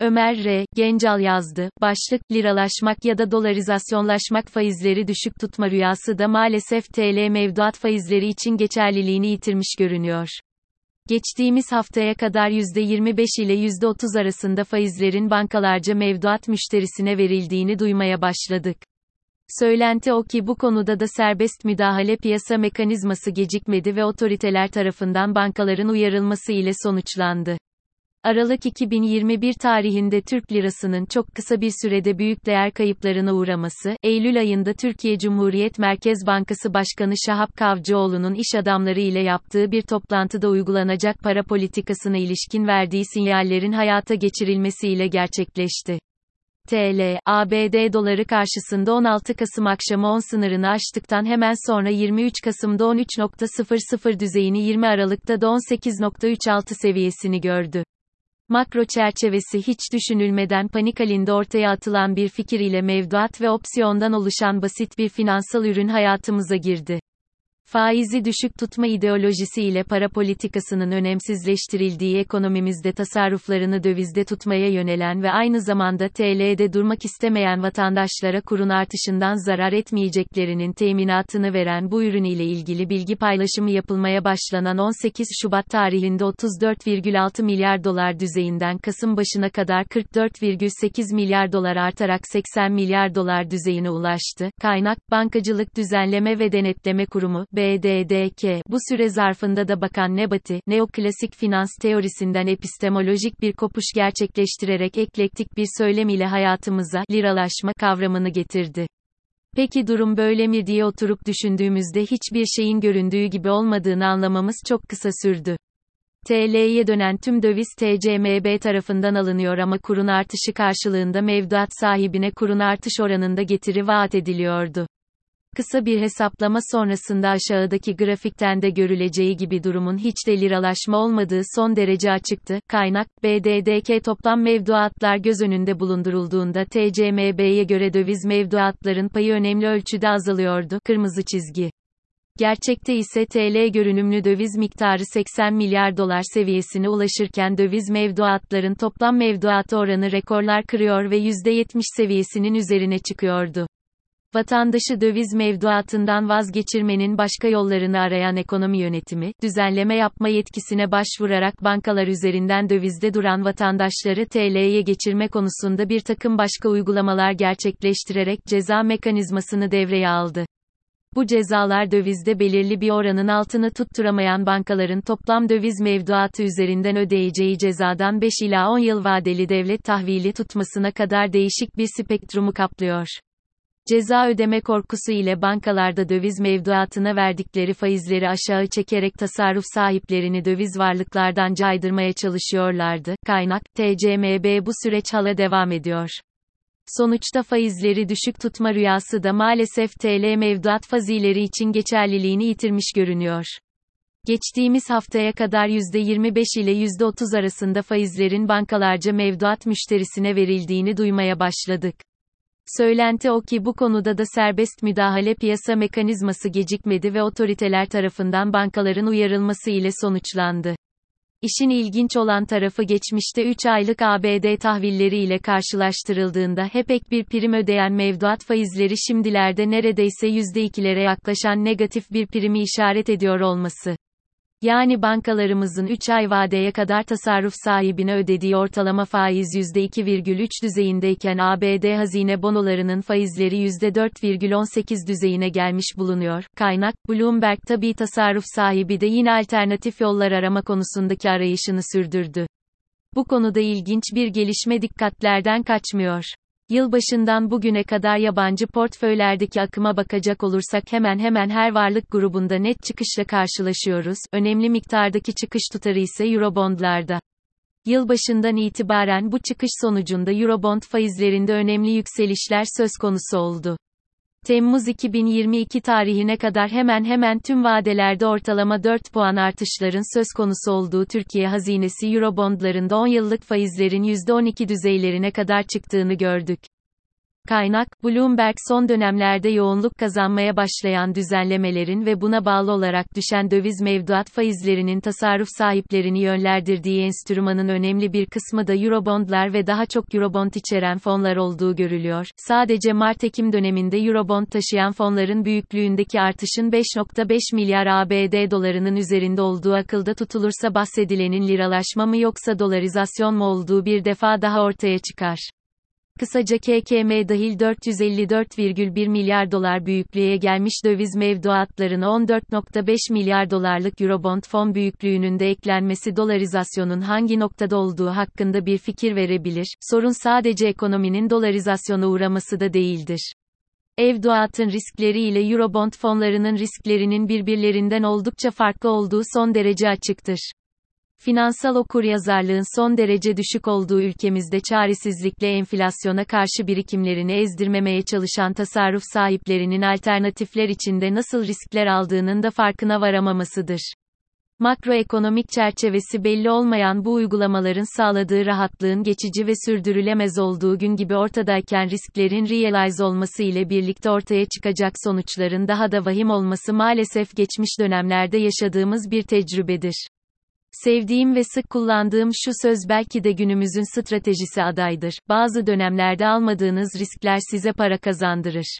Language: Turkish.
Ömer R. Gencal yazdı. Başlık, liralaşmak ya da dolarizasyonlaşmak faizleri düşük tutma rüyası da maalesef TL mevduat faizleri için geçerliliğini yitirmiş görünüyor. Geçtiğimiz haftaya kadar %25 ile %30 arasında faizlerin bankalarca mevduat müşterisine verildiğini duymaya başladık. Söylenti o ki bu konuda da serbest müdahale piyasa mekanizması gecikmedi ve otoriteler tarafından bankaların uyarılması ile sonuçlandı. Aralık 2021 tarihinde Türk lirasının çok kısa bir sürede büyük değer kayıplarına uğraması, Eylül ayında Türkiye Cumhuriyet Merkez Bankası Başkanı Şahap Kavcıoğlu'nun iş adamları ile yaptığı bir toplantıda uygulanacak para politikasına ilişkin verdiği sinyallerin hayata geçirilmesiyle gerçekleşti. TL, ABD doları karşısında 16 Kasım akşamı 10 sınırını aştıktan hemen sonra 23 Kasım'da 13.00 düzeyini 20 Aralık'ta da 18.36 seviyesini gördü. Makro çerçevesi hiç düşünülmeden panik halinde ortaya atılan bir fikir ile mevduat ve opsiyondan oluşan basit bir finansal ürün hayatımıza girdi. Faizi düşük tutma ideolojisi ile para politikasının önemsizleştirildiği ekonomimizde tasarruflarını dövizde tutmaya yönelen ve aynı zamanda TL'de durmak istemeyen vatandaşlara kurun artışından zarar etmeyeceklerinin teminatını veren bu ürün ile ilgili bilgi paylaşımı yapılmaya başlanan 18 Şubat tarihinde 34,6 milyar dolar düzeyinden Kasım başına kadar 44,8 milyar dolar artarak 80 milyar dolar düzeyine ulaştı. Kaynak, Bankacılık Düzenleme ve Denetleme Kurumu, BDDK, bu süre zarfında da Bakan Nebati, neoklasik finans teorisinden epistemolojik bir kopuş gerçekleştirerek eklektik bir söylem ile hayatımıza, liralaşma kavramını getirdi. Peki durum böyle mi diye oturup düşündüğümüzde hiçbir şeyin göründüğü gibi olmadığını anlamamız çok kısa sürdü. TL'ye dönen tüm döviz TCMB tarafından alınıyor ama kurun artışı karşılığında mevduat sahibine kurun artış oranında getiri vaat ediliyordu. Kısa bir hesaplama sonrasında aşağıdaki grafikten de görüleceği gibi durumun hiç de liralaşma olmadığı son derece açıktı. Kaynak, BDDK toplam mevduatlar göz önünde bulundurulduğunda TCMB'ye göre döviz mevduatların payı önemli ölçüde azalıyordu. Kırmızı çizgi. Gerçekte ise TL görünümlü döviz miktarı 80 milyar dolar seviyesine ulaşırken döviz mevduatların toplam mevduatı oranı rekorlar kırıyor ve %70 seviyesinin üzerine çıkıyordu. Vatandaşı döviz mevduatından vazgeçirmenin başka yollarını arayan ekonomi yönetimi, düzenleme yapma yetkisine başvurarak bankalar üzerinden dövizde duran vatandaşları TL'ye geçirme konusunda bir takım başka uygulamalar gerçekleştirerek ceza mekanizmasını devreye aldı. Bu cezalar dövizde belirli bir oranın altını tutturamayan bankaların toplam döviz mevduatı üzerinden ödeyeceği cezadan 5 ila 10 yıl vadeli devlet tahvili tutmasına kadar değişik bir spektrumu kaplıyor. Ceza ödeme korkusu ile bankalarda döviz mevduatına verdikleri faizleri aşağı çekerek tasarruf sahiplerini döviz varlıklardan caydırmaya çalışıyorlardı. Kaynak, TCMB bu süreç hala devam ediyor. Sonuçta faizleri düşük tutma rüyası da maalesef TL mevduat fazileri için geçerliliğini yitirmiş görünüyor. Geçtiğimiz haftaya kadar %25 ile %30 arasında faizlerin bankalarca mevduat müşterisine verildiğini duymaya başladık. Söylenti o ki bu konuda da serbest müdahale piyasa mekanizması gecikmedi ve otoriteler tarafından bankaların uyarılması ile sonuçlandı. İşin ilginç olan tarafı geçmişte 3 aylık ABD tahvilleri ile karşılaştırıldığında hep ek bir prim ödeyen mevduat faizleri şimdilerde neredeyse %2'lere yaklaşan negatif bir primi işaret ediyor olması. Yani bankalarımızın 3 ay vadeye kadar tasarruf sahibine ödediği ortalama faiz %2,3 düzeyindeyken ABD hazine bonolarının faizleri %4,18 düzeyine gelmiş bulunuyor. Kaynak, Bloomberg tabi tasarruf sahibi de yine alternatif yollar arama konusundaki arayışını sürdürdü. Bu konuda ilginç bir gelişme dikkatlerden kaçmıyor. Yılbaşından bugüne kadar yabancı portföylerdeki akıma bakacak olursak hemen hemen her varlık grubunda net çıkışla karşılaşıyoruz. Önemli miktardaki çıkış tutarı ise Eurobondlarda. Yılbaşından itibaren bu çıkış sonucunda Eurobond faizlerinde önemli yükselişler söz konusu oldu. Temmuz 2022 tarihine kadar hemen hemen tüm vadelerde ortalama 4 puan artışların söz konusu olduğu Türkiye hazinesi Eurobondlarında 10 yıllık faizlerin %12 düzeylerine kadar çıktığını gördük. Kaynak, Bloomberg son dönemlerde yoğunluk kazanmaya başlayan düzenlemelerin ve buna bağlı olarak düşen döviz mevduat faizlerinin tasarruf sahiplerini yönlendirdiği enstrümanın önemli bir kısmı da Eurobondlar ve daha çok Eurobond içeren fonlar olduğu görülüyor. Sadece Mart-Ekim döneminde Eurobond taşıyan fonların büyüklüğündeki artışın 5.5 milyar ABD dolarının üzerinde olduğu akılda tutulursa bahsedilenin liralaşma mı yoksa dolarizasyon mu olduğu bir defa daha ortaya çıkar. Kısaca KKM dahil 454,1 milyar dolar büyüklüğe gelmiş döviz mevduatlarına 14.5 milyar dolarlık Eurobond fon büyüklüğünün de eklenmesi dolarizasyonun hangi noktada olduğu hakkında bir fikir verebilir. Sorun sadece ekonominin dolarizasyona uğraması da değildir. Evduatın riskleri ile Eurobond fonlarının risklerinin birbirlerinden oldukça farklı olduğu son derece açıktır. Finansal okuryazarlığın son derece düşük olduğu ülkemizde çaresizlikle enflasyona karşı birikimlerini ezdirmemeye çalışan tasarruf sahiplerinin alternatifler içinde nasıl riskler aldığının da farkına varamamasıdır. Makroekonomik çerçevesi belli olmayan bu uygulamaların sağladığı rahatlığın geçici ve sürdürülemez olduğu gün gibi ortadayken risklerin realize olması ile birlikte ortaya çıkacak sonuçların daha da vahim olması maalesef geçmiş dönemlerde yaşadığımız bir tecrübedir. Sevdiğim ve sık kullandığım şu söz belki de günümüzün stratejisi adaydır. Bazı dönemlerde almadığınız riskler size para kazandırır.